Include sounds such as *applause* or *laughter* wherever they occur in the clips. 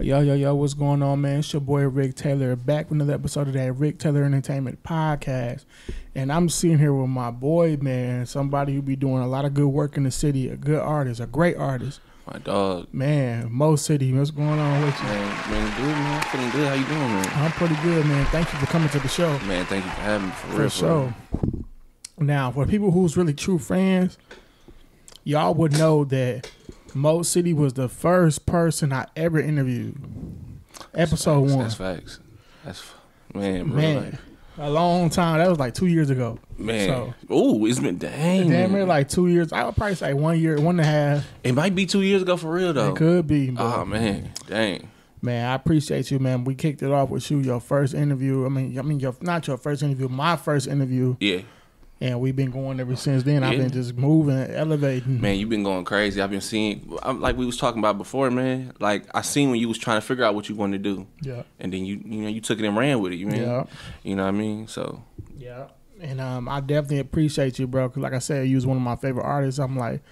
Yo, yo, yo, what's going on, man? It's your boy Rick Taylor back with another episode of that Rick Taylor Entertainment Podcast. And I'm sitting here with my boy, man, somebody who be doing a lot of good work in the city, a good artist, a great artist. My dog. Man, Mo City, what's going on with you? Man, man, good, man. I'm feeling good. How you doing, man? I'm pretty good, man. Thank you for coming to the show. Man, thank you for having me. For, For real, sure. Now, for people who's really true fans, y'all would know that Mo City was the first person I ever interviewed. Episode Facts, one. That's facts. That's man, bro, Man, like, a long time. That was like two years ago. man. So- Ooh, it's been dang. Damn near like two years. I would probably say one year, one and a half. it might be two years ago for real though. It could be. But Oh man, dang. man, I appreciate you, man. We kicked it off with you, your first interview. I mean, I mean, your not your first interview, my first interview, Yeah, and we've been going ever since then. I've been just moving, elevating. man, you've been going crazy. I've been seeing, I'm, like we was talking about before, man. Like I seen when you was trying to figure out what you wanted to do, Yeah, and then you, you know, you took it and ran with it. You man. yeah, You know what I mean? So yeah. And um, I definitely appreciate you, bro. Cause like I said, you was one of my favorite artists. I'm like,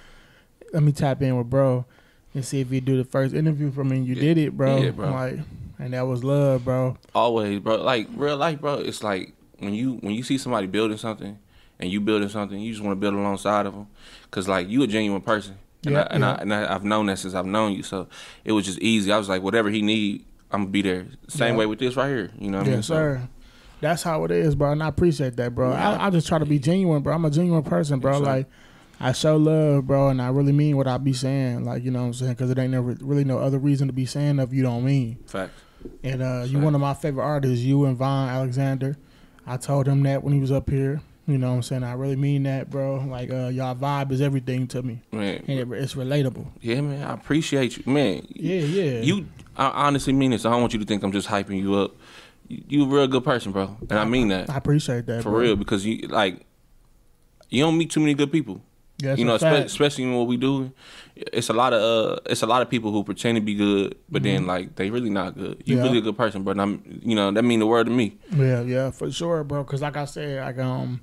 let me tap in with bro and see if he do the first interview for me. And you Yeah. did it, bro. Yeah, bro. I'm like, and that was love, bro. always, bro. Like real life, bro. It's like when you when you see somebody building something and you building something, you just want to build alongside of them, cause like you a genuine person, and, Yeah, I, and, yeah. I, and I, I've known that since I've known you. So it was just easy. I was like, whatever he need, I'm gonna be there. Same Yeah. way with this right here. You know what I mean? Yes, So, sir. That's how it is, bro. And I appreciate that, bro. Yeah. I, I just try to be genuine, bro. I'm a genuine person, bro. Yes, like, I show love, bro, and I really mean what I be saying. Like, you know what I'm saying? Because it ain't never really no other reason to be saying if you don't mean. Facts. And uh, you Fact. one of my favorite artists, you and Vaughn Alexander. I told him that when he was up here. You know what I'm saying? I really mean that, bro. Like, uh, y'all vibe is everything to me. Man, And it, it's relatable. yeah, man. I appreciate you, man. Yeah, yeah. You, I honestly mean this. I don't want you to think I'm just hyping you up. You, you a real good person, bro, and I mean that I appreciate that, for bro. real because you like you don't meet too many good people. That's you know, especially in what we do, it's a lot of uh, it's a lot of people who pretend to be good, but then like they really not good. You Mm-hmm. Yeah. really a good person, but I'm, you know, that mean the word to me. Yeah, yeah, for sure, bro. Cause like I said, like um,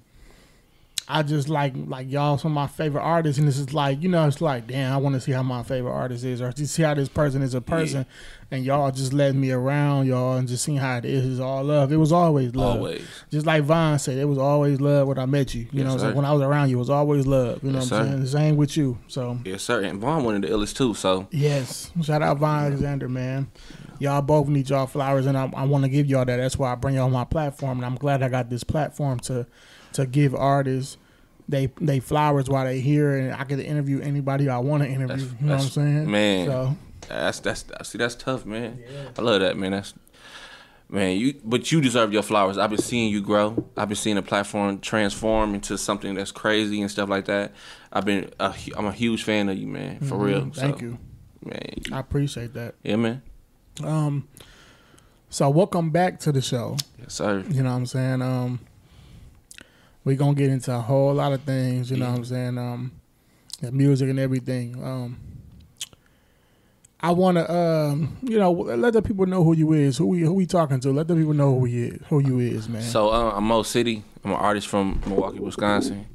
I just like like y'all some of my favorite artists, and this is like you know it's like damn, I want to see how my favorite artist is, or to see how this person is a person, and y'all just letting me around y'all and just seeing how it is is all love. It was always love. Always, Just like Vaughn said, it was always love when I met you. You Yes, know, when I was around you, it was always love. You know Yes, what I'm sir. saying? The same with you. So yes, sir. And Vaughn one of the illest too. So yes, shout out Vaughn Alexander, man. Y'all both need y'all flowers, and I, I want to give y'all that. That's why I bring y'all on my platform, and I'm glad I got this platform to to give artists they they flowers while they here, and I to interview anybody I want to interview. That's- you know what I'm saying, man. So that's that's see that's tough, man. I love that, man. That's man. You but you deserve your flowers. I've been seeing you grow. I've been seeing the platform transform into something that's crazy and stuff like that. I've been I'm a huge fan of you, man. For real. mhm, thank So, you. man. I appreciate that. Yeah, man. Um, so welcome back to the show. Yes, sir. You know what I'm saying? Um we gonna get into a whole lot of things, you know what I'm saying? Um the music and everything. Um I wanna um you know, let the people know who you is, who we who we talking to. Let the people know who you is who you is, man. So uh, I'm Mo City. I'm an artist from Milwaukee, Wisconsin.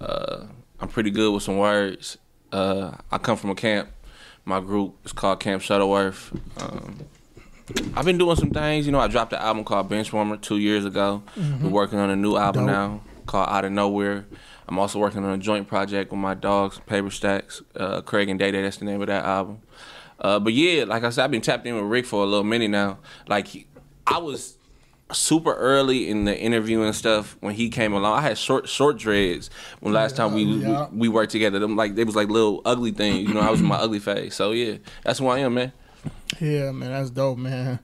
Uh, I'm pretty good with some words. Uh, I come from a camp. My group is called Camp Shuttleworth. Um, I've been doing some things. You know, I dropped an album called Benchwarmer two years ago. We're working on a new album Dope. now called Out of Nowhere. I'm also working on a joint project with my dogs, Paper Stacks, uh, Craig and Day Day. That's the name of that album. Uh, but yeah, like I said, I've been tapped in with Rick for a little minute now. Like I was super early in the interview and stuff when he came along. I had short short dreads when last time we, Yeah. we we worked together. Them like they was like little ugly things. You know, I was in my ugly phase. So yeah, that's who I am, man. yeah, man, that's dope, man.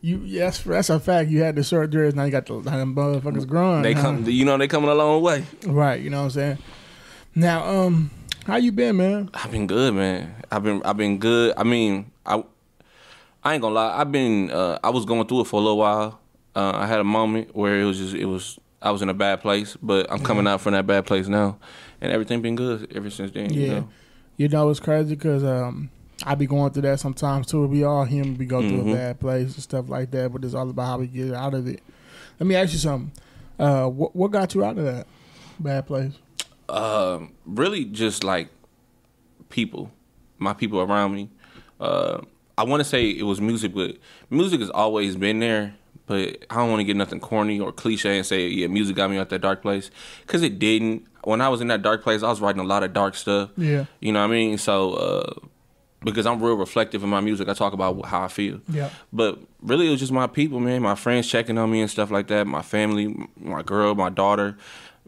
You yes, that's a fact. You had the short dreads, now you got the them motherfuckers growing. They huh? come, you know, they coming a long way. right, you know what I'm saying? Now, um, how you been, man? I've been good, man. I've been I've been good. I mean, I I ain't gonna lie. I've been uh, I was going through it for a little while. Uh, I had a moment where it was just it was I was in a bad place, but I'm coming out from that bad place now, and everything been good ever since then. You Yeah. know? You know, it's crazy because um, I be going through that sometimes too. We all human. We go through Mhm. a bad place and stuff like that. But it's all about how we get out of it. Let me ask you something. Uh, what what got you out of that bad place? Um, really just like people, my people around me. Uh, I want to say it was music, but music has always been there. But I don't want to get nothing corny or cliche and say, yeah, music got me out that dark place, because it didn't. When I was in that dark place, I was writing a lot of dark stuff. Yeah. You know what I mean? So, uh, because I'm real reflective in my music, I talk about how I feel. Yeah. But really, it was just my people, man. My friends checking on me and stuff like that. My family, my girl, my daughter.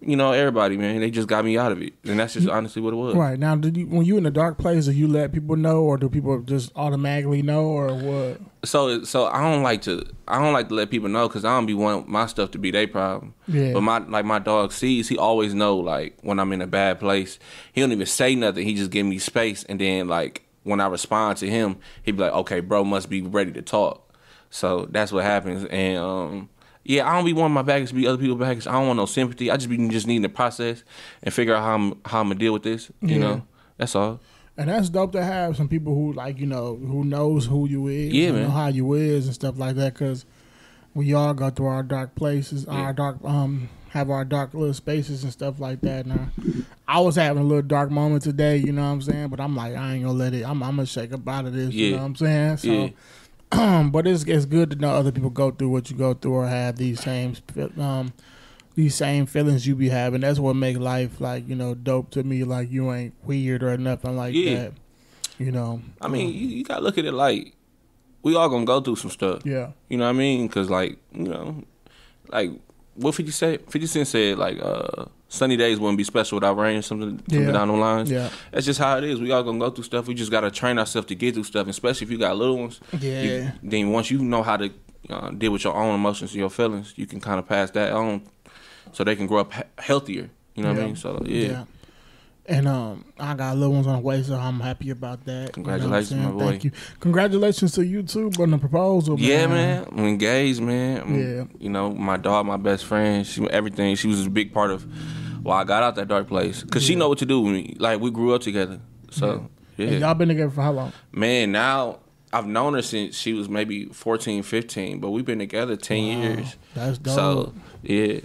You know, everybody, man. They just got me out of it, and that's just honestly what it was. Right now, did you when you in the dark place, do you let people know, or do people just automatically know, or what? So, so I don't like to, I don't like to let people know because I don't be want my stuff to be their problem. Yeah. But my like my dog sees, he always know like when I'm in a bad place. He don't even say nothing. He just give me space, and then like when I respond to him, he'd be like, "Okay, bro, must be ready to talk." So that's what happens, and um, yeah, I don't be wanting my baggage to be other people's baggage. I don't want no sympathy. I just be just needing to process and figure out how I'm how I'm gonna deal with this. You Yeah. know, that's all. And that's dope to have some people who like you know who knows who you is, Yeah, know how you is and stuff like that. Because we all go through our dark places, Yeah. our dark um have our dark little spaces and stuff like that. Now, I was having a little dark moment today, you know what I'm saying, but I'm like I ain't gonna let it. I'm, I'm gonna shake up out of this. You know what I'm saying? So. Yeah. *clears throat* but it's it's good to know other people go through what you go through or have these same um these same feelings you be having. That's what make life like you know dope to me. Like you ain't weird or nothing like Yeah. that. You know. I mean, you, you gotta look at it like we all gonna go through some stuff. Yeah. You know what I mean? Because like you know, like what Fifty said. Fifty Cent said like uh, sunny days wouldn't be special without rain. Something, something Yeah. down the lines. Yeah. That's just how it is. We all gonna go through stuff. We just gotta train ourselves to get through stuff, especially if you got little ones. Yeah. You- then once you know how to uh, deal with your own emotions and your feelings, you can kind of pass that on, so they can grow up he- healthier. You know what I mean? So yeah. And um, I got little ones on the way, so I'm happy about that. You know what I'm Congratulations, saying? my boy. Thank you. Congratulations to you too on the proposal. Yeah, man. I'm engaged, man. I'm- Yeah. You know, my dog, my best friend, she everything. She was a big part of why I got out that dark place. Cause she know what to do with me. Like we grew up together. So yeah, And y'all been together for how long? man. Now I've known her since she was maybe 14, 15, but we've been together ten Wow. years. That's dope. So yeah,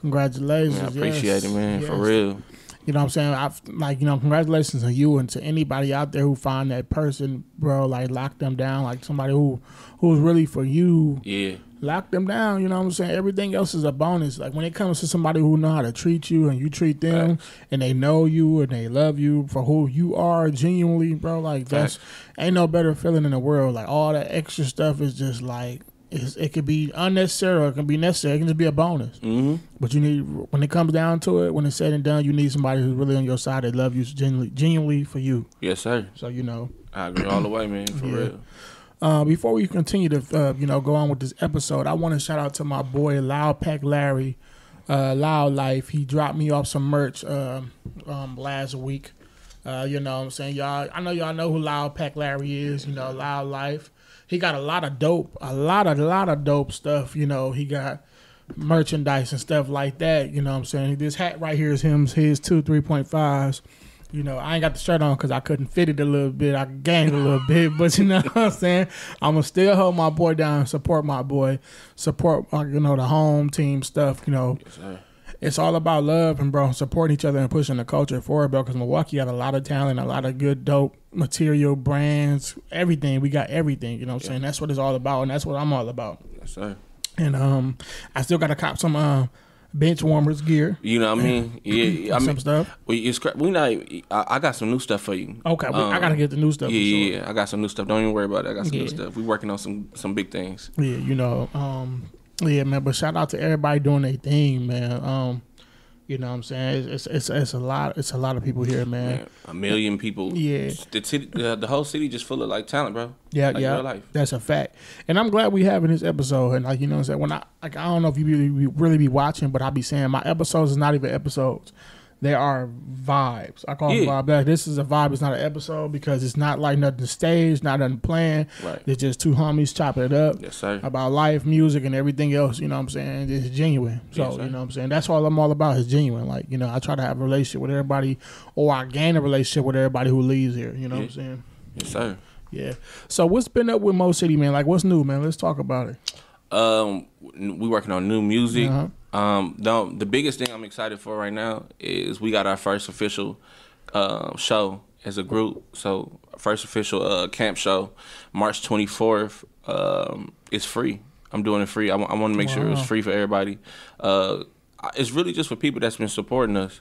Congratulations. man, I appreciate yes. it, man, for real. You know what I'm saying? I've like, you know, congratulations to you and to anybody out there who find that person, bro, like lock them down, like somebody who who's really for you, Yeah, lock them down, you know what I'm saying? Everything else is a bonus. Like when it comes to somebody who know how to treat you and you treat them and they know you and they love you for who you are genuinely, bro, like that's ain't no better feeling in the world. Like all that extra stuff is just like it's, it could be unnecessary or it can be necessary. It can just be a bonus. hmm But you need when it comes down to it, when it's said and done, you need somebody who's really on your side that love you genuinely, genuinely for you. yes, sir. So you know. I agree all the way, man, for Yeah. real. Uh, before we continue to uh, you know go on with this episode, I want to shout out to my boy Loud Pack Larry, uh, Loud Life. He dropped me off some merch um, um, last week. Uh, you know what I'm saying y'all. I know y'all know who Loud Pack Larry is. You know Loud Life. He got a lot of dope, a lot of lot of dope stuff. You know he got merchandise and stuff like that. You know what I'm saying this hat right here is him. His two three point fives. You know, I ain't got the shirt on because I couldn't fit it a little bit. I gained a little bit, but you know *laughs* what I'm saying. I'm gonna still hold my boy down, support my boy, support uh, you know the home team stuff. You know, Yes. It's all about love and bro, supporting each other and pushing the culture forward, bro. Because Milwaukee got a lot of talent, a lot of good, dope material, brands, everything. We got everything. You know what I'm saying? That's what it's all about, and that's what I'm all about. Yes, sir. And um, I still got to cop some uh, bench warmers gear, You know what I mean? Yeah, I *clears throat* mean some stuff. we it's we not. I, I got some new stuff for you. Okay, we, I Um, gotta get the new stuff. Yeah, for yeah, sure. yeah. I got some new stuff. Don't even worry about it. I got some Yeah. new stuff. We working on some some big things. Yeah, you know, um, yeah, man. But shout out to everybody doing their thing, man. Um, you know, what I'm saying it's, it's it's it's a lot. It's a lot of people here, man. Man, a million people. Yeah. the city, the, the whole city just full of like talent, bro. Yeah, Like yeah, that's a fact. And I'm glad we having this episode. And like you know, what I'm saying when I like I don't know if you really, really be watching, but I be saying my episodes is not even episodes. They are vibes. I call them Yeah. vibe. Like, this is a vibe. It's not an episode because it's not like nothing staged, not nothing planned. Right. It's just two homies chopping it up. Yes, sir. about life, music, and everything else. You know what I'm saying? It's genuine. So Yes, you know what I'm saying. That's all I'm all about. Is genuine. Like you know, I try to have a relationship with everybody, or I gain a relationship with everybody who leaves here. You know what I'm saying? Yes, sir. Yeah. So what's been up with Mo City, man? Like what's new, man? Let's talk about it. Um, we working on new music. Uh-huh. Um, the the biggest thing I'm excited for right now is we got our first official uh, show as a group. So first official uh, camp show, March 24th. Um, it's free. I'm doing it free. I, want to make sure it's free for everybody. Uh, it's really just for people that's been supporting us.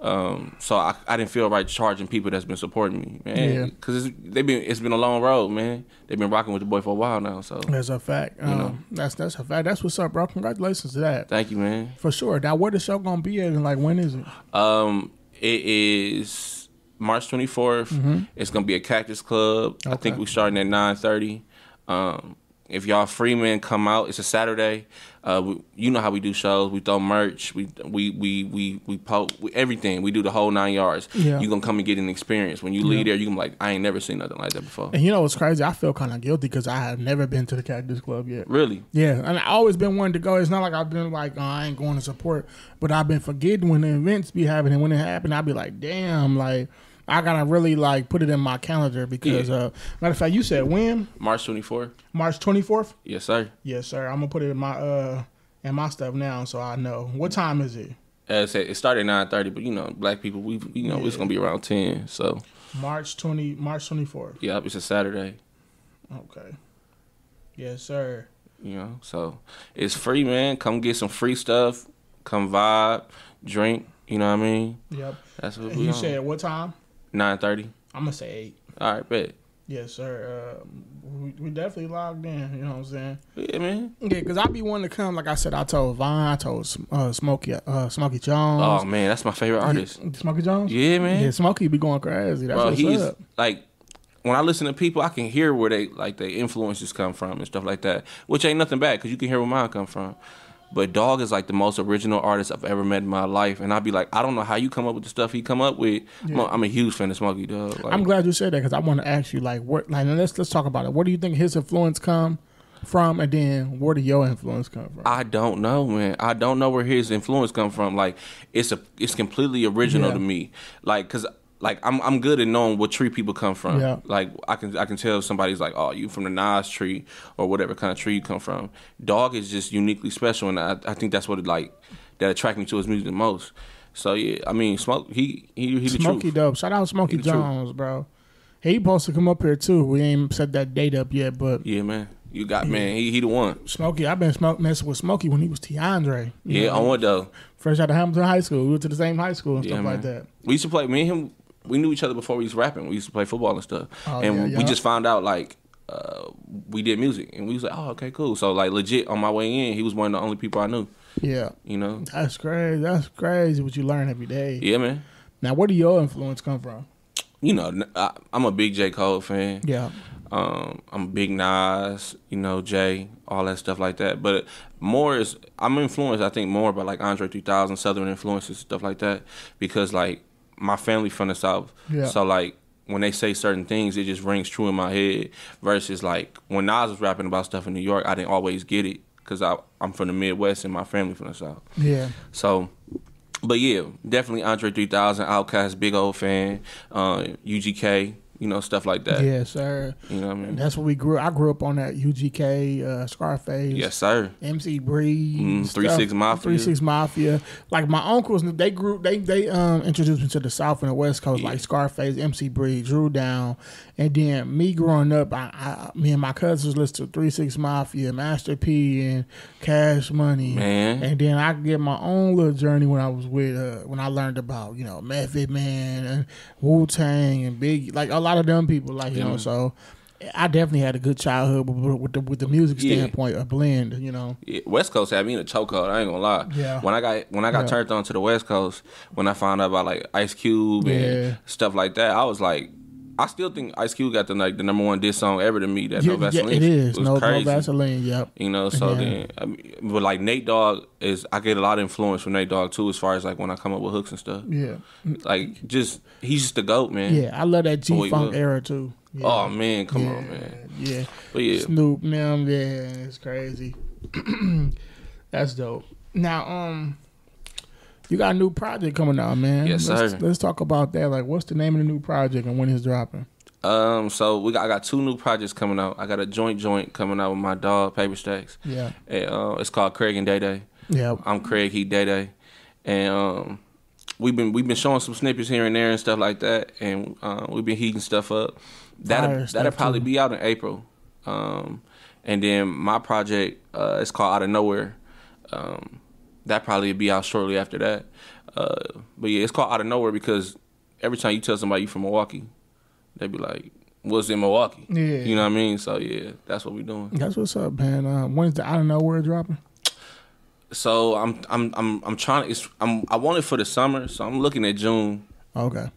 Um, so I, I didn't feel right charging people that's been supporting me, man. Yeah. man. Because they been it's been a long road, man. They've been rocking with the boy for a while now. So That's a fact. Um, know. That's that's a fact. That's what's up, bro. Congratulations to that. thank you, man. For sure. Now, where the show gonna be at, and like when is it? Um, it is March 24th. It's gonna be a Cactus Club. I think Mm-hmm. Okay. we starting at 9:30. Um, if y'all free men come out, it's a Saturday. Uh, we, you know how we do shows. We throw merch. We we we we we post we, everything. We do the whole nine yards. Yeah. You gonna come and get an experience. When you leave there, you gonna be like, I ain't never seen nothing like that before. And you know what's crazy? I feel kind of guilty because I have never been to the Cactus Club yet. Really? Yeah, and I always been wanting to go. It's not like I've been like oh, I ain't going to support, but I've been forgetting when the events be happening. When it happen, I'd be like, damn, like I gotta really like put it in my calendar because Yeah. uh, matter of fact, you said when March 24th. March twenty fourth. Yes, sir. Yes, sir. I'm gonna put it in my uh in my stuff now so I know what time is it. As I said, it started at 9:30, but you know, black people, we you know, it's gonna be around 10. So, March twenty March twenty fourth. yeah, it's a Saturday. Okay. Yes, sir. You know, so it's free, man. Come get some free stuff. Come vibe, drink. You know what I mean? Yep. That's what you on. said what time? Nine thirty. I'm gonna say eight. All right, bet. Yes, sir. Uh, we, we definitely logged in. You know what I'm saying? Yeah, man. Yeah, because I be wanting to come. Like I said, I told Vine, I told uh, Smokey, uh, Smokey Jones. Oh man, that's my favorite artist. Yeah, Smokey Jones. Yeah, man. Yeah, Smokey be going crazy. That's Bro, he's up. like when I listen to people, I can hear where they like their influences come from and stuff like that. Which ain't nothing bad because you can hear where mine come from. But Dog is like the most original artist I've ever met in my life, and I'd be like, I don't know how you come up with the stuff he come up with. I'm, a, I'm a huge fan of Smokey Dog. Like, I'm glad you said that because I want to ask you, like, what? Like, let's let's talk about it. Where do you think his influence come from, and then where do your influence come from? I don't know, man. I don't know where his influence come from. Like it's a it's completely original Yeah. to me. Like cuz like I'm I'm good at knowing what tree people come from. Yeah. Like I can I can tell if somebody's like, "Oh, you from the Nas tree or whatever kind of tree you come from." Dog is just uniquely special and I I think that's what it like that attract me to his music the most. So yeah, I mean, Smoke he he he the Smokey truth. dope. Shout out Smokey the truth. Jones, bro. He supposed to come up here too. We ain't set that date up yet, but Yeah, man. You got man, he he the one. Smokey, I've been smoke messing with Smokey when he was Tiandre. Yeah, know, on what though? fresh out of Hamilton High School. We went to the same high school and Yeah, stuff like that. We used to play. Me and him, we knew each other before we was rapping. We used to play football and stuff. Oh, and yeah, we yeah. just found out like uh, we did music, and we was like, oh, okay, cool. So like legit on my way in, he was one of the only people I knew. Yeah, You know? that's crazy. That's crazy what you learn every day. Yeah, man. Now, where do your influence come from? You know, I, am a big J Cole fan. Yeah, Um, I'm a big Nas, you know, Jay, all that stuff like that. But more is I'm influenced, I think, more by like Andre 3000, Southern influences, stuff like that, because like my family from the South. Yeah. So like when they say certain things, it just rings true in my head. Versus like when Nas was rapping about stuff in New York, I didn't always get it because I'm from the Midwest and my family from the South. yeah. So, but yeah, definitely Andre 3000, Outkast, big old fan, uh, UGK, you know, stuff like that. Yes, sir. You know what I mean? That's what we grew. I grew up on that UGK, uh, Scarface. Yes, sir. MC Breed, Mm, stuff. 3-6 Mafia. Three Six Mafia. Like my uncles, they grew. They they um introduced me to the South and the West Coast, Yeah. like Scarface, MC Breed, Dru Down, and then me growing up, I, I me and my cousins listened to Three Six Mafia, Master P, and Cash Money. Man. And then I get my own little journey when I was with uh, when I learned about you know Method Man and Wu Tang and Big, like a lot of them people, like you Yeah. know. So I definitely had a good childhood with, with the with the music Yeah. standpoint, a blend, you know. Yeah, West Coast had me in a chokehold. I ain't gonna lie. Yeah. When I got when I got Yeah. turned on to the West Coast, when I found out about like Ice Cube and stuff like that, I was like, I still think Ice Cube got the like the number one diss song ever to me. That Yeah, no yeah, Vaseline. it is no, no. Vaseline. Yep. You know, so Yeah. then, I mean, but like Nate Dogg is, I get a lot of influence from Nate Dogg too, as far as like when I come up with hooks and stuff. Yeah. Like, just he's just the goat, man. Yeah, I love that G Funk era too. Yeah. Oh man, come yeah. on, man. Yeah. But yeah, Snoop, them, yeah, it's crazy. *clears throat* That's dope. Now, um, you got a new project coming out, man. Yes, let's, sir. Let's talk about that. Like, what's the name of the new project and when it's dropping? um, so we got I got two new projects coming out. I got a joint joint coming out with my dog Paper Stacks. Yeah. And, uh, it's called Craig and Day Day. Yeah. I'm Craig, he Day Day, and um, we've been we've been showing some snippets here and there and stuff like that, and uh, we've been heating stuff up. That'll Fire that'll probably too. be out in April. Um, and then my project uh, is called Out of Nowhere. Um, that probably be out shortly after that. Uh, but yeah, it's called Out of Nowhere because every time you tell somebody you from Milwaukee, they be like, "What's in Milwaukee?" Yeah. You know what I mean? So yeah, that's what we're doing. That's what's up, man. Uh, when's the out of nowhere dropping? So I'm I'm I'm I'm trying. It's I'm I want it for the summer, so I'm looking at June. Okay.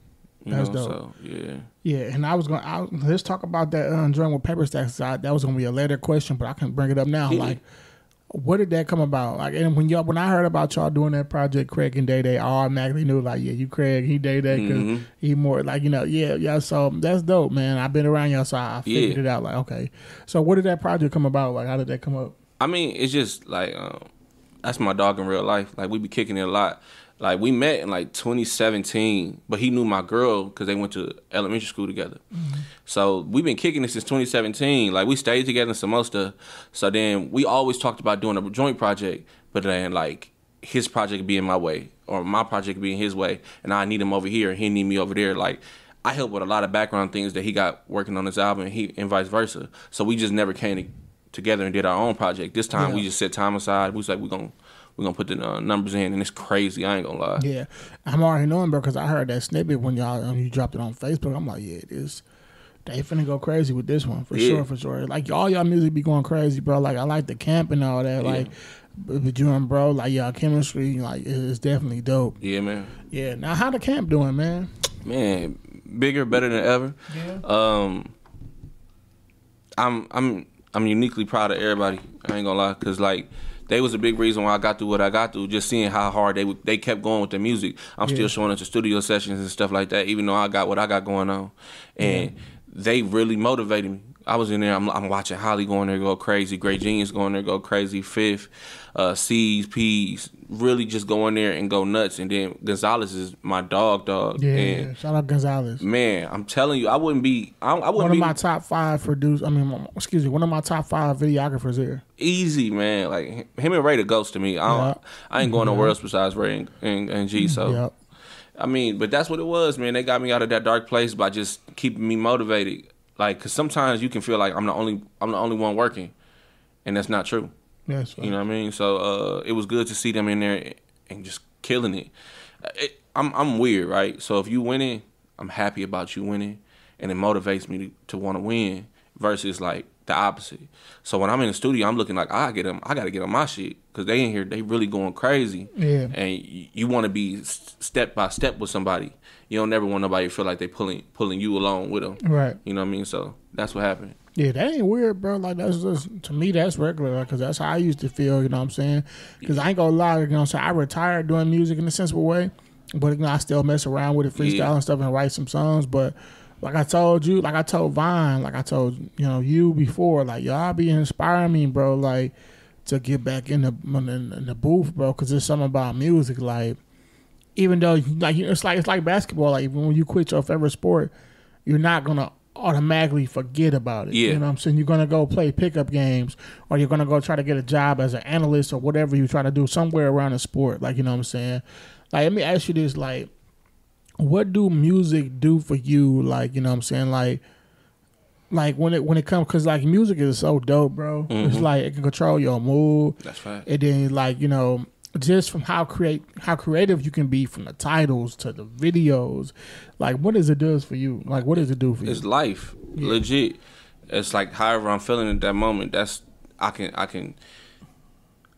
You That's know, dope. so yeah. Yeah, and I was going. to Let's talk about that uh, joint with paper stacks. I, that was going to be a later question, but I can bring it up now. Yeah. Like, where did that come about? Like, and when y'all, when I heard about y'all doing that project, Craig and Day Day, I automatically knew like, yeah, you Craig, he Day Day, because Mhm. he more like you know, yeah, yeah. So that's dope, man. I've been around y'all, so I I figured Yeah. it out. Like, okay, so what did that project come about? Like, how did that come up? I mean, it's just like um, that's my dog in real life. Like we be kicking it a lot. Like we met in like 2017, but he knew my girl because they went to elementary school together. Mm-hmm. So we've been kicking it since 2017. Like we stayed together in stuff. So then we always talked about doing a joint project, but then like his project being my way or my project being his way, and I need him over here and he need me over there. Like I help with a lot of background things that he got working on his album, and he and vice versa. So we just never came to, together and did our own project. This time we just set time aside. We was like, we're gonna we're gonna put the uh, numbers in, and it's crazy. I ain't gonna lie. Yeah, I'm already knowing, bro, because I heard that snippet when y'all um, you dropped it on Facebook. I'm like, yeah, this they finna go crazy with this one for Yeah. sure, for sure. Like all y'all music be going crazy, bro. Like I like the camp and all that. Yeah. Like, but but you and bro, like y'all chemistry, like it's definitely dope. Yeah, man. Yeah. Now how the camp doing, man? Man, bigger, better than ever. Yeah. Um, I'm I'm I'm uniquely proud of everybody. I ain't gonna lie, cause like they was a big reason why I got through what I got through. Just seeing how hard they they kept going with the music. I'm Yeah. still showing up to studio sessions and stuff like that, even though I got what I got going on, and they really motivated me. I was in there. I'm, I'm watching Holly going there go crazy. Great Genius going there go crazy. Fifth, uh, C's, P's, really just go in there and go nuts. And then Gonzalez is my dog, dog. Yeah. And Shout out Gonzalez. Man, I'm telling you, I wouldn't be. I, I One wouldn't of be my top five producers. I mean, excuse me, one of my top five videographers here. easy, man. Like him and Ray the ghost to me. I, don't, Yeah. I ain't going nowhere else besides Ray and, and, and G. So Yep. I mean, but that's what it was, man. They got me out of that dark place by just keeping me motivated. Like, cause sometimes you can feel like I'm the only I'm the only one working, and that's not true. Yes. You know what I mean? So uh, it was good to see them in there and just killing it. it I'm I'm weird, right? So if you winning, I'm happy about you winning, and it motivates me to, to want to win. Versus like the opposite. So when I'm in the studio, I'm looking like I get them. I got to get on my shit because they in here. They really going crazy. Yeah. And you, you want to be step by step with somebody. You don't never want nobody to feel like they pulling pulling you along with them. Right. You know what I mean? So that's what happened. Yeah, that ain't weird, bro. Like that's just to me, that's regular. Because that's how I used to feel. You know what I'm saying? Because I ain't gonna lie. You know, what I'm saying I retired doing music in a sensible way, but you know, I still mess around with it, freestyle Yeah. and stuff, and write some songs. But like I told you, like I told Vine, like I told you know you before, like y'all be inspiring me, bro. Like to get back in the in, in the booth, bro. Because there's something about music, like even though like it's like it's like basketball. Like even when you quit your favorite sport, you're not gonna automatically forget about it. Yeah. You know what I'm saying? You're gonna go play pickup games or you're gonna go try to get a job as an analyst or whatever you try to do somewhere around the sport. Like, you know what I'm saying? Like let me ask you this, like what do music do for you? Like, you know what I'm saying? Like like when it when it comes because like music is so dope, bro. It's Mhm. like it can control your mood. That's fine. And then like, you know, just from how create how creative you can be from the titles to the videos. Like what does it does for you? Like what does it do for you? It's life, Yeah. legit. It's like however I'm feeling at that moment. That's I can I can.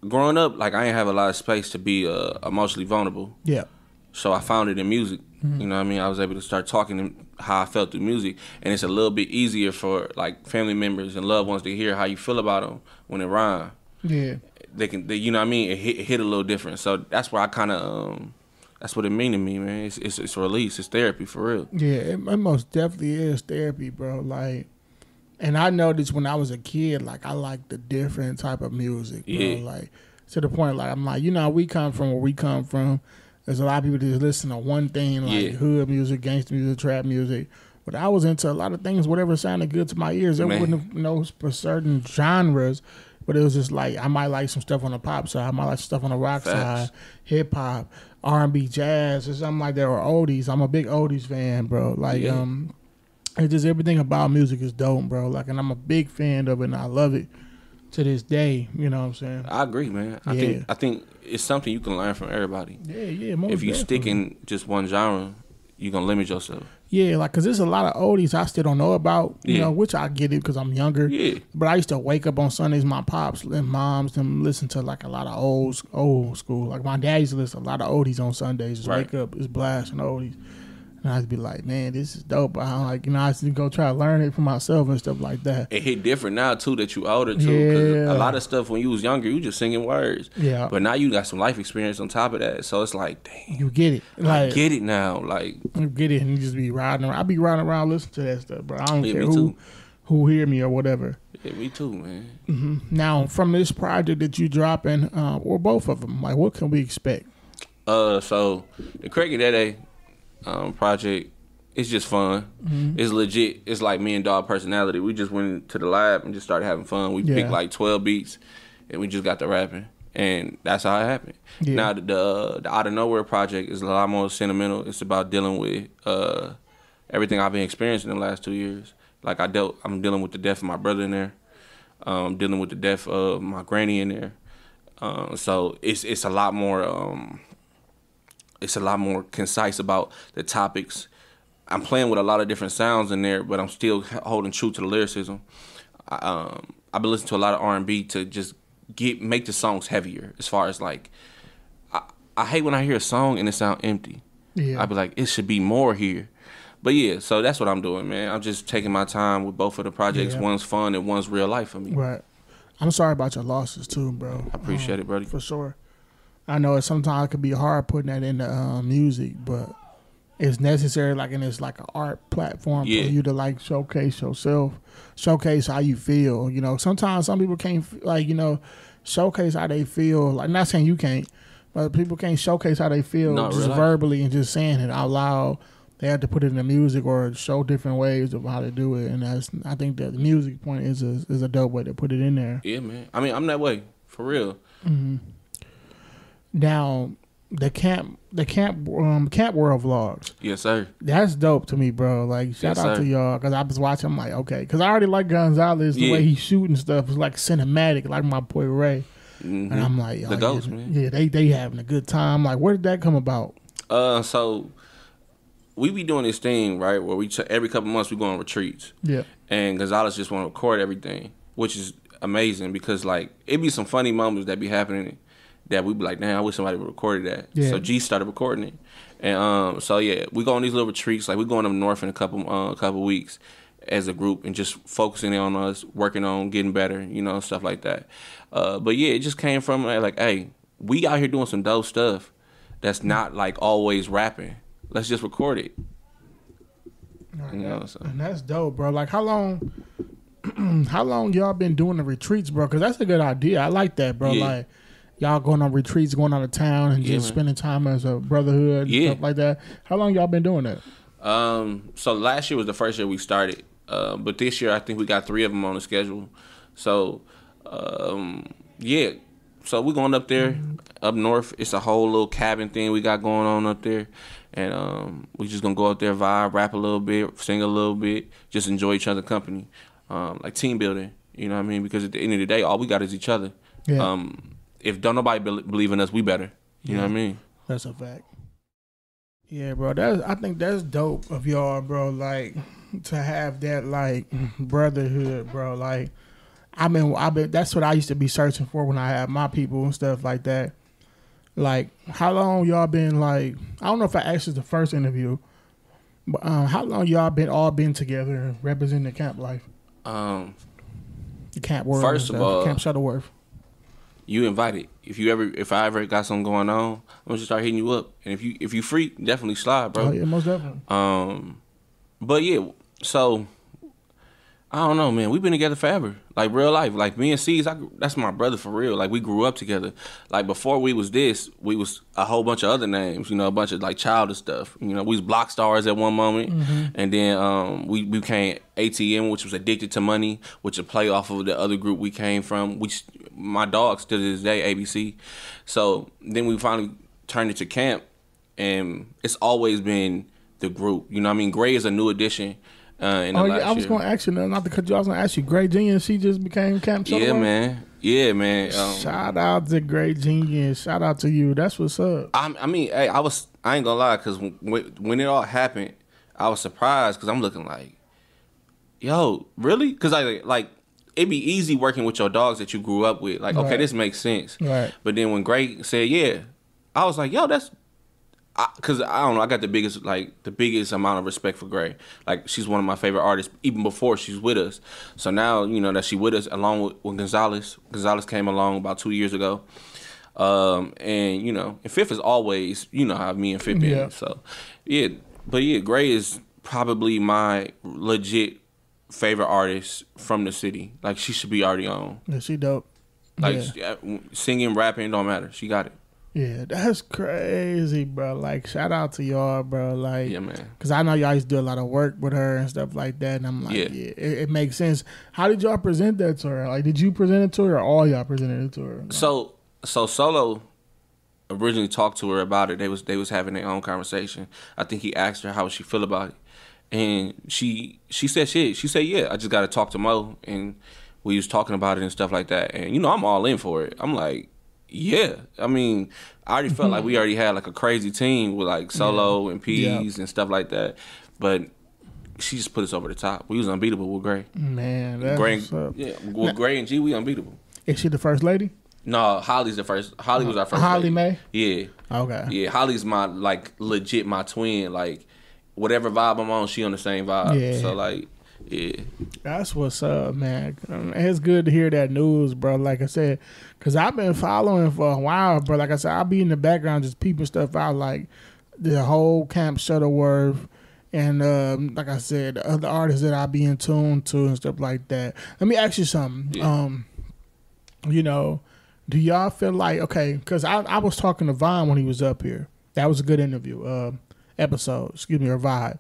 Growing up, like I ain't have a lot of space to be uh, emotionally vulnerable, Yeah. so I found it in music. You know what I mean? I was able to start talking to how I felt through music, and it's a little bit easier for like family members and loved ones to hear how you feel about them when it rhyme. Yeah. They can, they, you know what I mean? It hit, it hit a little different. So that's where I kind of, um, that's what it mean to me, man. It's, it's it's release, it's therapy for real. Yeah, it, it most definitely is therapy, bro. Like, and I noticed when I was a kid, like I like the different type of music, bro. Yeah. Like to the point, like I'm like, you know, we come from where we come from. There's a lot of people that just listen to one thing, like Yeah. hood music, gangster music, trap music. But I was into a lot of things, whatever sounded good to my ears. There Man. wouldn't for certain genres, but it was just like I might like some stuff on the pop side, I might like stuff on the rock Facts. side, hip hop, R and B, jazz, or something like that, or oldies. I'm a big oldies fan, bro. Like, Yeah. um, it's just everything about music is dope, bro. Like, and I'm a big fan of it, and I love it to this day. You know what I'm saying? I agree, man. I Yeah. think I think it's something you can learn from everybody. Yeah, yeah. Most if you stick in just one genre, you're gonna limit yourself. Yeah, like, cause there's a lot of oldies I still don't know about, you Yeah. know, which I get it because I'm younger. Yeah. But I used to wake up on Sundays, my pops and moms, them listen to like a lot of old, old school. Like my dad used to listen to a lot of oldies on Sundays. Just Right. wake up, it's blasting oldies. And I'd be like, man, this is dope. I like, you know, I used to go try to learn it for myself and stuff like that. It hit different now too that you older too. Yeah. a lot of stuff when you was younger, you just singing words. Yeah. But now you got some life experience on top of that, so it's like, dang, You get it. I Like, get it now. Like, you get it and you just be riding around. I be riding around listening to that stuff, but I don't Yeah, care who, too. who hear me or whatever. yeah, me too, man. Now, from this project that you dropping, uh, or both of them, like, what can we expect? Uh, so the Craig and Day Day um, project, it's just fun. Mm-hmm. It's legit. It's like me and Dog personality. We just went to the lab and just started having fun. We Yeah. picked like twelve beats, and we just got to rapping, and that's how it happened. Yeah. Now the, the the out of nowhere project is a lot more sentimental. It's about dealing with uh, everything I've been experiencing in the last two years. Like I dealt, I'm dealing with the death of my brother in there. Um, dealing with the death of my granny in there. Um, so it's it's a lot more. Um, it's a lot more concise about the topics. I'm playing with a lot of different sounds in there, but I'm still holding true to the lyricism. Um, I've been listening to a lot of R&B to just get make the songs heavier. As far as like, I, I hate when I hear a song and it sound empty. Yeah. I'd be like, it should be more here. But yeah, so that's what I'm doing, man. I'm just taking my time with both of the projects. Yeah. One's fun and one's real life for me. Right. I'm sorry about your losses too, bro. I appreciate it, buddy. for sure. I know it sometimes it can be hard putting that into um, music, but it's necessary. Like, and it's like an art platform Yeah. for you to like showcase yourself, showcase how you feel. You know, sometimes some people can't like you know showcase how they feel. Like, not saying you can't, but people can't showcase how they feel No, just real life. verbally and just saying it out loud. They have to put it in the music or show different ways of how to do it, and that's I think that the music point is a is a dope way to put it in there. Yeah, man. I mean, I'm that way for real. Now, the camp, the camp, um, camp world vlogs. Yes, sir. That's dope to me, bro. Like, shout Yes, out sir. to y'all because I was watching. I'm like, okay, because I already like Gonzalez. The Yeah. way he's shooting stuff is like cinematic, like my boy Ray. Mhm. And I'm like, The oh, Ghost, yeah, man. Yeah, they they having a good time. Like, where did that come about? Uh, so we be doing this thing right where we ch- every couple months we go on retreats, Yeah, and Gonzalez just want to record everything, which is amazing because like it be some funny moments that be happening that we'd be like, damn, I wish somebody would recorded that. Yeah. So G started recording it, and um, so yeah, we go on these little retreats. Like we going up north in a couple uh, couple weeks as a group and just focusing on us, working on getting better, you know, stuff like that. Uh, but yeah, it just came from like, hey, we out here doing some dope stuff that's not like always rapping. Let's just record it. You know, so. and that's dope, bro. Like, how long? *clears throat* how long y'all been doing the retreats, bro? Because that's a good idea. I like that, bro. Yeah. Like. Y'all going on retreats, going out of town, and Yeah, just man. spending time as a brotherhood, and Yeah. stuff like that. How long y'all been doing that? Um, so last year was the first year we started, uh, but this year I think we got three of them on the schedule. So, um, yeah. So we're going up there, up north. It's a whole little cabin thing we got going on up there, and um, we just gonna go up there, vibe, rap a little bit, sing a little bit, just enjoy each other's company, um, like team building. You know what I mean? Because at the end of the day, all we got is each other. Yeah. Um, if don't nobody bel believe in us, we better. You know what I mean? That's a fact. Yeah, bro. That's I think that's dope of y'all, bro. Like to have that like brotherhood, bro. Like I mean, I been that's what I used to be searching for when I had my people and stuff like that. Like how long y'all been like? I don't know if I asked this the first interview, but um, how long y'all been all been together representing the camp life, Um, the camp world? First of all- Camp Shuttleworth. You invited. If you ever, if I ever got something going on, I'm gonna just start hitting you up. And if you, if you free, definitely slide, bro. Oh yeah, most definitely. Um, but yeah, so I don't know, man. We've been together forever, like real life. Like me and C's, I, that's my brother for real. Like we grew up together. Like before we was this, we was a whole bunch of other names. You know, a bunch of like childish stuff. You know, we was block stars at one moment, and then um, we we became ATM, which was addicted to money, which a play off of the other group we came from. We my dog still to this day ABC. So then we finally turned it to camp, and it's always been the group. You know, I mean, Gray is a new addition. Uh, in the Oh yeah, I was year. to ask you, not to cut you. I was to ask you. Great Genius, she just became Camp Yeah, man. Yeah, man. Um, Shout out to Great Genius. Shout out to you. That's what's up. I, I mean, hey, I was. I ain't gonna lie, because when, when it all happened, I was surprised because I'm looking like, yo, really? Because I like it'd be easy working with your dogs that you grew up with. Like, okay, this makes sense. Right. But then when Greg said, yeah, I was like, yo, that's. Because I, don't know, I got the biggest like the biggest amount of respect for Gray. Like she's one of my favorite artists, even before she's with us. So now you know that she with us, along with, with Gonzalez. Gonzalez came along about two years ago, um, and you know, and Fifth is always you know how me and Fifth Yeah. been. So yeah, but yeah, Gray is probably my legit favorite artist from the city. Like she should be already on. Yeah, she dope. Like yeah. uh, singing, rapping, don't matter. She got it. yeah, that's crazy, bro. Like, shout out to y'all, bro. Like, Yeah, man. Cause I know y'all used to do a lot of work with her and stuff like that, and I'm like, yeah, Yeah. it, it makes sense. How did y'all present that to her? Like, did you present it to her, or all y'all presented it to her? So so Solo originally talked to her about it. They was they was having their own conversation. I think he asked her how she feel about it, and she she said shit. She said yeah. I just got to talk to Mo, and we was talking about it and stuff like that. And you know I'm all in for it. I'm like yeah. I mean I already felt like we mm-hmm. already had like a crazy team with like Solo and Peas and stuff like that, but. She just put us over the top. We was unbeatable with Gray. Man, that's Gray, what's yeah, with Gray and G, we unbeatable. Is she the first lady? No, Holly's the first. Holly was our first. Holly lady. Mae? Yeah, Okay. yeah. Holly's my like legit my twin. Like whatever vibe I'm on, she on the same vibe. Yeah. So like, yeah, That's what's up, man. It's good to hear that news, bro. Like I said, because I've been following for a while, bro. Like I said, I'll be in the background just peeping stuff out, like the whole Camp Shuttleworth. And um, like I said, the other artists that I be in tune to and stuff like that. Let me ask you something. Yeah. Um, you know, do y'all feel like okay? Because I, I was talking to Vine when he was up here. That was a good interview, uh, episode. Excuse me, or vibe.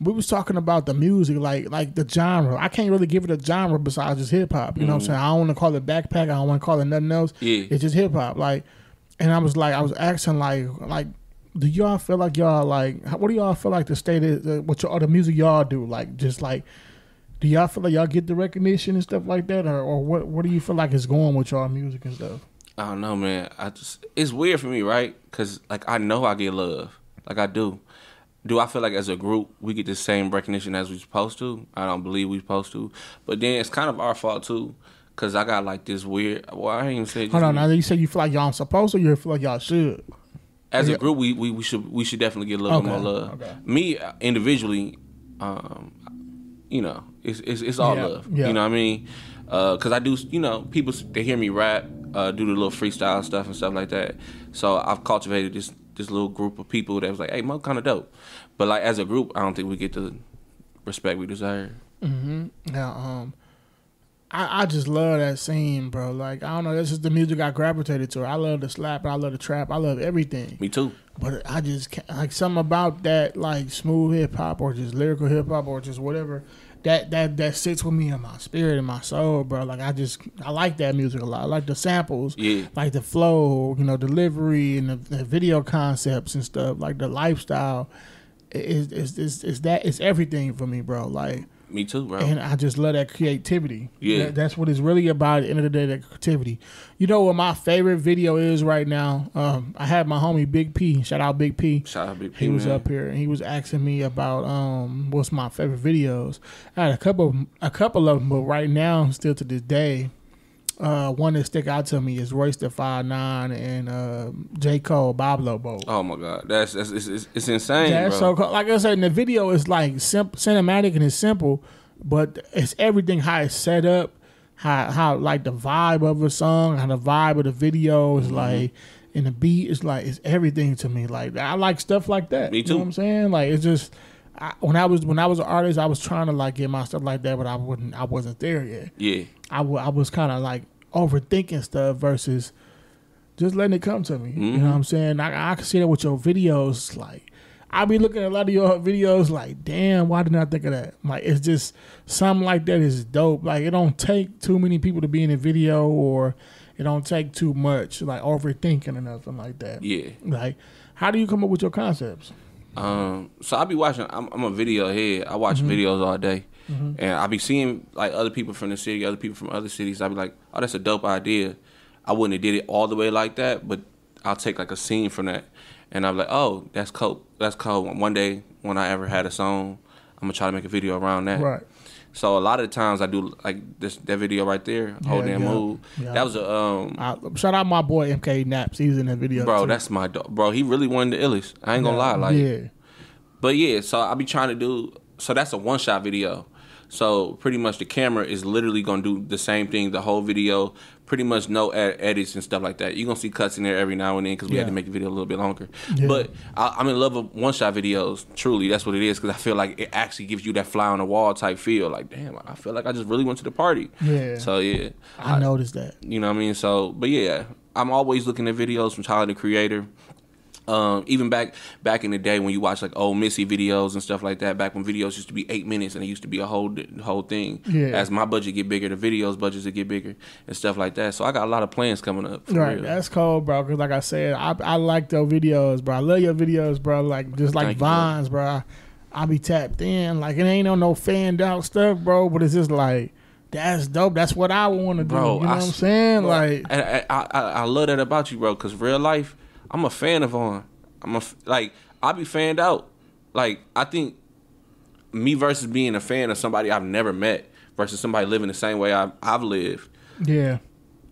We was talking about the music, like like the genre. I can't really give it a genre besides just hip hop. You know what I'm saying? I don't want to call it backpack. I don't want to call it nothing else. Yeah. It's just hip hop. Like, and I was like, I was asking like like. Do y'all feel like y'all like? What do y'all feel like the state is? Uh, what y'all, the music y'all do? Like, just like, do y'all feel like y'all get the recognition and stuff like that, or, or what? What do you feel like is going with y'all music and stuff? I don't know, man. I just it's weird for me, right? Because like I know I get love, like I do. Do I feel like as a group we get the same recognition as we're supposed to? I don't believe we're supposed to. But then it's kind of our fault too, because I got like this weird. Well, I ain't even say. Hold on, now you say you feel like y'all supposed to, or you feel like y'all should? as a group, we, we, we should we should definitely get a little Okay, more love. okay. Me uh, individually, um, you know, it's it's, it's all Yeah, love. yeah. You know what I mean? Because I do, you know, people they hear me rap, uh, do the little freestyle stuff and stuff like that. So I've cultivated this this little group of people that was like, hey, Mo, kind of dope. But like as a group, I don't think we get the respect we deserve. Now, um, I, I just love that scene, bro. Like I don't know, this is the music I gravitated to. I love the slap, I love the trap, I love everything. Me too. But I just can't, like something about that, like smooth hip hop or just lyrical hip hop or just whatever. That that that sits with me in my spirit and my soul, bro. Like I just I like that music a lot. I like the samples, Yeah. like the flow, you know, delivery and the, the video concepts and stuff, like the lifestyle. Is is is is that it's everything for me, bro. Like Me too, bro. and I just love that creativity. Yeah. That- that's what it's really about. At the end of the day, that creativity. You know what my favorite video is right now? Um, I had my homie Big P. Shout out Big P. Shout out Big P, He was up here and he was asking me about um what's my favorite videos. I had a couple a couple of them, but right now, still to this day, uh, one that stick out to me is Royce da Five Nine and uh, J Cole Boblo Boat. Oh my god, that's that's it's, it's, it's insane, That's bro. so cool. Like I said, in the video is like simp- cinematic and it's simple, but it's everything how it's set up, how how like the vibe of a song, how the vibe of the video Mm-hmm. is like, and the beat is like it's everything to me. Like I like stuff like that. Me You know too. what I'm saying? Like it's just. I, when I was when I was an artist, I was trying to like get my stuff like that, but I wouldn't. I wasn't there yet. yeah, I I was kind of like overthinking stuff versus just letting it come to me. You Mm-hmm. know what I'm saying? I, I can see that with your videos. Like, I be looking at a lot of your videos like, damn, why didn't I think of that? Like, it's just something like that is dope. Like, it don't take too many people to be in a video or it don't take too much like overthinking or nothing like that. Yeah. Like, how do you come up with your concepts? Um, so I be watching. I'm, I'm a video head. I watch videos all day, and I be seeing like other people from the city, other people from other cities. I be like, oh, that's a dope idea. I wouldn't have did it all the way like that, but I'll take like a scene from that, and I'm like, oh, that's cool. That's cool. One day when I ever had a song, I'm gonna try to make a video around that. Right. So a lot of the times I do like this that video right there, whole damn yeah, move. yeah. That was a um, I, shout out my boy MK Naps. He's in that video. bro. too. That's my dog, bro. He really won the illest. I ain't gonna lie, like. yeah, But yeah, so I be trying to do. So that's a one shot video. So pretty much the camera is literally gonna do the same thing the whole video. Pretty much no ed- edits and stuff like that. You're gonna see cuts in there every now and then because we had to make the video a little bit longer. Yeah. But I, I'm in love with one shot videos. Truly, that's what it is because I feel like it actually gives you that fly on the wall type feel. Like damn, I feel like I just really went to the party. Yeah. So yeah, I noticed that. you know what I mean? So, but yeah, I'm always looking at videos from Tyler the Creator. Um, even back back in the day when you watch like old Missy videos and stuff like that, back when videos used to be eight minutes and it used to be a whole whole thing. Yeah. As my budget get bigger, the videos budgets will get bigger and stuff like that. So I got a lot of plans coming up. For Right, real. that's cool, bro. Because like I said, I I like those videos, bro. I love your videos, bro. Like just like Thank you, bro. vines, bro. I, I be tapped in. Like it ain't on no fanned out stuff, bro. But it's just like that's dope. That's what I want to do. Bro, you know I what I'm saying? Like I, I, I, I love that about you, bro. Because real life, I'm a fan of on. I'm a like I be fanned out. Like I think me versus being a fan of somebody I've never met versus somebody living the same way I've, I've lived. yeah,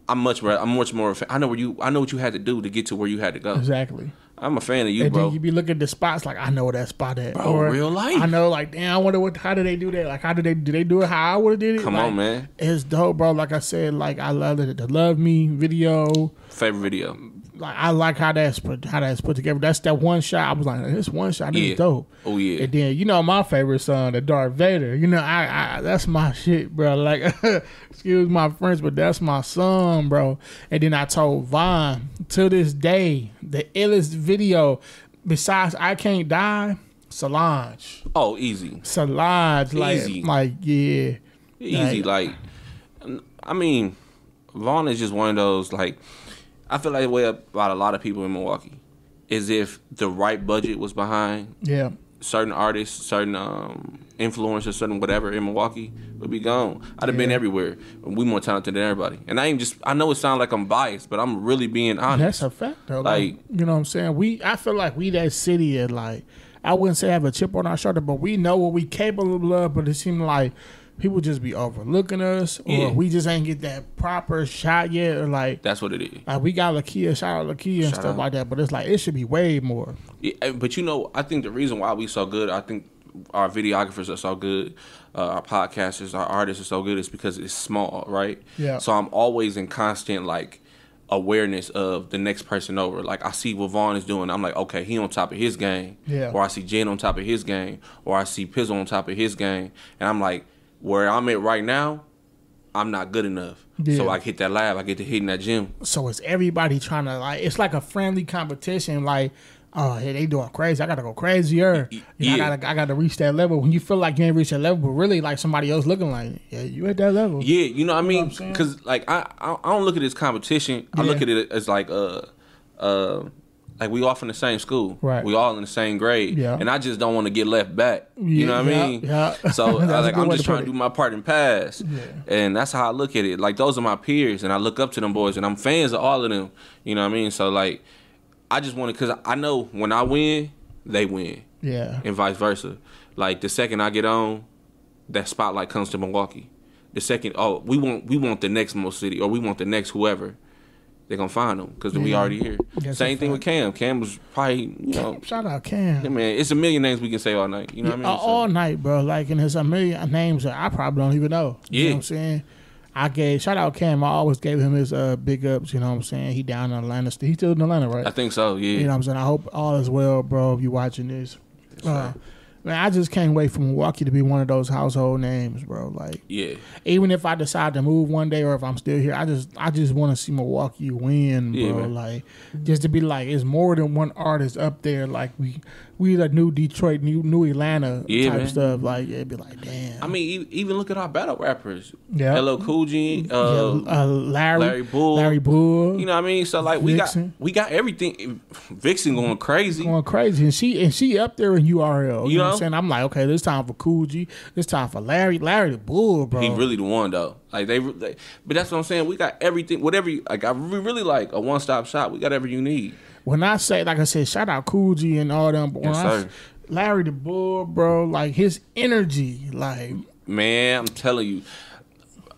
I'm much more. I'm much more. I know where you. I know what you had to do to get to where you had to go. exactly. I'm a fan of you, and bro. you be looking at the spots like I know that spot at. Bro, real life. I know, like damn. I wonder what. How did they do that? Like how did they? Do they do it? How I would have did it? Come Like, on, man. It's dope, bro. Like I said, like I love it. The Love Me video. Favorite video. Like I like how that's put how that's put together. That's that one shot. I was like, this one shot this Yeah. is dope. Oh yeah. And then you know my favorite song, the Darth Vader. You know I, I that's my shit, bro. Like *laughs* excuse my French, but that's my song, bro. And then I told Vaughn to this day the illest video besides I Can't Die, Solange. Oh, easy. Solange, like Easy. like yeah, Easy. Like- Like, I mean, Vaughn is just one of those. Like, I feel like the way about a lot of people in Milwaukee is if the right budget was behind yeah. certain artists, certain um, influencers, certain whatever in Milwaukee would be gone. I'd have been everywhere. We more talented than everybody. And I ain't just. I know it sounds like I'm biased, but I'm really being honest. That's a fact though. Like, Like- you know what I'm saying? We I feel like we that city and like I wouldn't say have a chip on our shoulder, but we know what we capable of, but it seemed like people just be overlooking us or Yeah. we just ain't get that proper shot yet or like That's what it is. like we got Lakia, shout out Lakia and Shout stuff out. like that, but it's like it should be way more. Yeah, but you know, I think the reason why we so good, I think our videographers are so good, uh, our podcasters, our artists are so good, is because it's small, right? Yeah. So I'm always in constant like awareness of the next person over. Like I see what Vaughn is doing, I'm like, okay, he on top of his game. Yeah. Or I see Jen on top of his game, or I see Pizzle on top of his game, and I'm like, where I'm at right now, I'm not good enough. Yeah. So I hit that lab, I get to hit in that gym. So it's everybody trying to like it's like a friendly competition. Like, oh, hey, they doing crazy. I gotta go crazier. Y- You know, yeah. I gotta I gotta reach that level. When you feel like you ain't reached that level, but really like somebody else looking like, yeah, you at that level. Yeah, you know what I mean? Because like I, I I don't look at it as competition. I look at it as like uh uh like we all from the same school. Right. We all in the same grade. Yeah. And I just don't want to get left back. Yeah, you know what yeah, I mean? yeah. So *laughs* I, like I'm just trying to do my part and pass. Yeah. And that's how I look at it. Like those are my peers, and I look up to them boys, and I'm fans of all of them. You know what I mean? So like, I just want to, cause I know when I win, they win Yeah. and vice versa. Like the second I get on, that spotlight comes to Milwaukee. The second, oh, we want we want the next Mo City or we want the next whoever. They're gonna find them because we already here. That's Same thing with Cam. Cam was probably you know, Shout out Cam. yeah, man. It's a million names we can say all night. You know what I mean? All night, bro. Like, and there's a million names that I probably don't even know. You know Yeah. what I'm saying? I gave shout out Cam. I always gave him his uh, big ups. You know what I'm saying? He down in Atlanta. He's still in Atlanta, right? I think so. Yeah. You know what I'm saying? I hope all is well, bro. If you watching this, uh, man, I just can't wait for Milwaukee to be one of those household names, bro. Like, yeah. even if I decide to move one day or if I'm still here, I just I just want to see Milwaukee win, bro. Yeah, like just to be like it's more than one artist up there. Like we we the new Detroit, new new Atlanta Yeah, type man. stuff. Like it'd be like, damn. I mean, even look at our battle rappers. Yeah. LL Cool J, yeah, uh, uh, Larry, Larry Bull. Larry Bull, You know what I mean? So like we got we got everything. Vixen going crazy. going crazy, and she and she up there in URL. You, You know, what? I'm saying? I'm like, okay, this time for Cool G, this time for Larry, Larry the Bull, bro. He really the one though. Like they, they, but that's what I'm saying. We got everything. Whatever. You, like I we really like a one stop shop. We got everything you need. when I say, like I said, shout out Cool G and all them, Yes, I, sir. Larry the Bull, bro, like his energy, like Man, I'm telling you,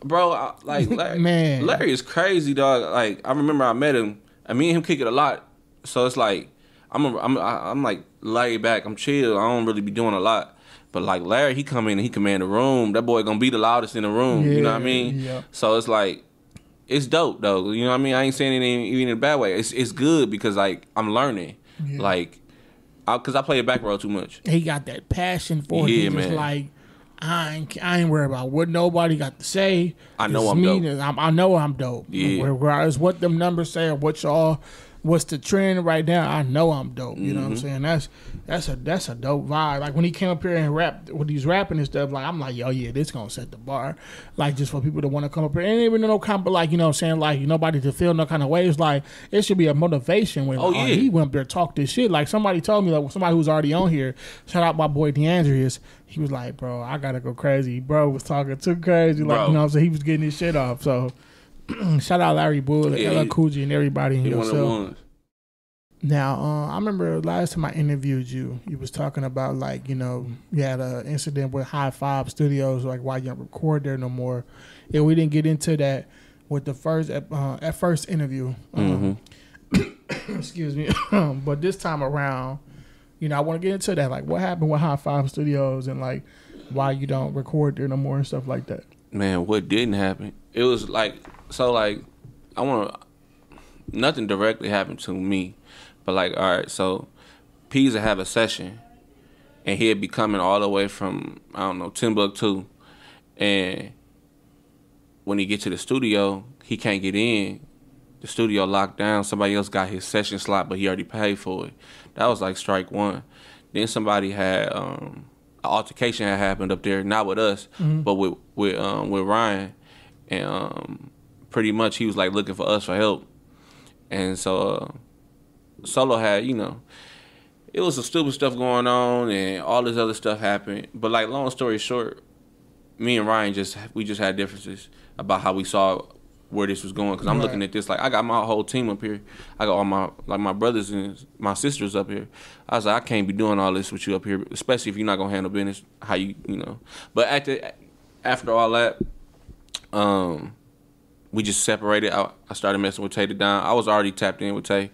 bro. I, like *laughs* Larry, Man. Larry is crazy, dog. Like I remember I met him. I me and him kick it a lot. So it's like I'm a, I'm I- I'm like laid back. I'm chill. I don't really be doing a lot. But like Larry, he come in and he command the room. That boy gonna be the loudest in the room. you know what I mean? yeah. So it's like it's dope though. You know what I mean? I ain't saying it in, even in a bad way. It's it's good because like I'm learning. Yeah. Like, I, cause I play a back row too much. he got that passion for it. Yeah, He just man. like I ain't, I ain't worried about what nobody got to say. I know I'm me, dope. I'm, I know I'm dope. Yeah. Regardless what them numbers say or what y'all, what's the trend right now, I know I'm dope. You know Mm-hmm. what I'm saying? That's that's a that's a dope vibe. Like when he came up here and rapped with these rapping and stuff, like I'm like, yo, yeah, this gonna set the bar. Like just for people to want to come up here, and even no kind of like you know what I'm saying, like nobody to feel no kind of way. It's like it should be a motivation when Oh, uh, yeah. he went up there talk this shit. Like somebody told me, like somebody who's already on here. Shout out my boy DeAndreas. He was like, bro, I gotta go crazy. Bro was talking too crazy. Like Bro. you know, what I'm saying he was getting his shit off. So *clears throat* shout out Larry Bull, Yeah, LL Cool and everybody and one of the yourself. Now, uh, I remember last time I interviewed you, you was talking about like you know you had an incident with Hi-Five Studios, like why you don't record there no more. and we didn't get into that with the first uh, at first interview. Um, Mm-hmm. *coughs* excuse me, *coughs* but this time around, you know, I want to get into that, like what happened with Hi-Five Studios and like why you don't record there no more and stuff like that. man, what didn't happen? It was like so like I want to nothing directly happened to me, but like all right, so P's would have a session, and he'd be coming all the way from I don't know Timbuktu, and when he get to the studio, he can't get in. The studio locked down. Somebody else got his session slot, but he already paid for it. That was like strike one. Then somebody had um, an altercation had happened up there, not with us, but with with um, with Ryan, and um, pretty much he was like looking for us for help, and so uh, Solo had you know it was some stupid stuff going on and all this other stuff happened. But like long story short, me and Ryan just we just had differences about how we saw where this was going. Because I'm Right. looking at this like I got my whole team up here. I got all my like my brothers and my sisters up here. I was like I can't be doing all this with you up here, especially if you're not gonna handle business how you you know. But after after all that, um, we just separated. I, I started messing with Tay to Don. I was already tapped in with Tay.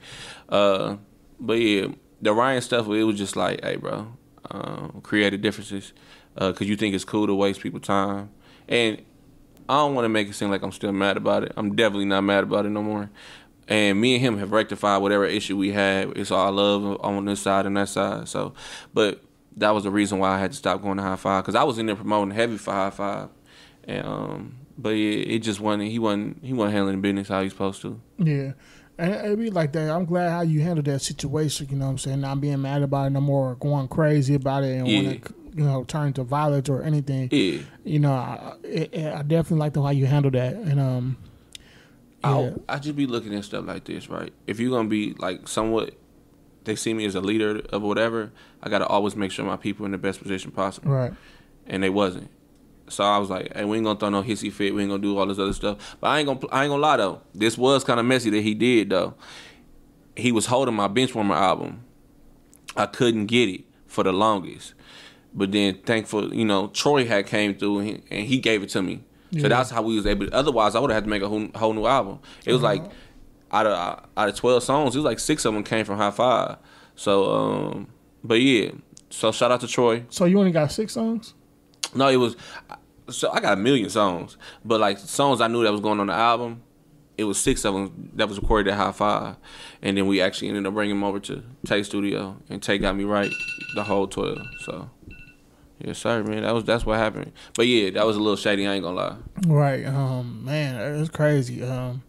Uh, but yeah, the Ryan stuff, it was just like, hey, bro, um, differences. Because you think it's cool to waste people time. And I don't want to make it seem like I'm still mad about it. I'm definitely not mad about it no more. And me and him have rectified whatever issue we had. It's all love on this side and that side. So, but that was the reason why I had to stop going to Hi-Five because I was in there promoting heavy for Hi-Five, and um, but yeah, it just wasn't. He wasn't. He wasn't handling business how he's supposed to. Yeah. And it'd be like that. I'm glad how you handled that situation, you know what I'm saying? Not being mad about it no more or going crazy about it and Yeah. want to, you know, turn to violence or anything. Yeah. You know, I, I, I definitely like the way you handle that. And, um, yeah. I I just be looking at stuff like this, right? If you're gonna be like somewhat, they see me as a leader of whatever. I gotta always make sure my people in the best position possible, Right. and they wasn't. So I was like, "Hey, we ain't gonna throw no hissy fit. We ain't gonna do all this other stuff." But I ain't gonna, I ain't gonna lie though. This was kind of messy that he did though. He was holding my Benchwarmer album. I couldn't get it for the longest, but then thankful, you know, Troy had came through and he, and he gave it to me. So that's how we was able. Otherwise, I would have had to make a whole, whole new album. It was like out of out of twelve songs, it was like six of them came from Hi-Five. So, um, but yeah. So shout out to Troy. So you only got six songs? No, it was. So I got a million songs, but like songs I knew that was going on the album, it was six of them that was recorded at Hi-Five, and then we actually ended up bringing them over to Tay Studio, and Tay got me right the whole twelve. So, yes, sir, man. That was that's what happened. But yeah, that was a little shady. I ain't gonna lie. Right. Um, man, it's crazy. Um,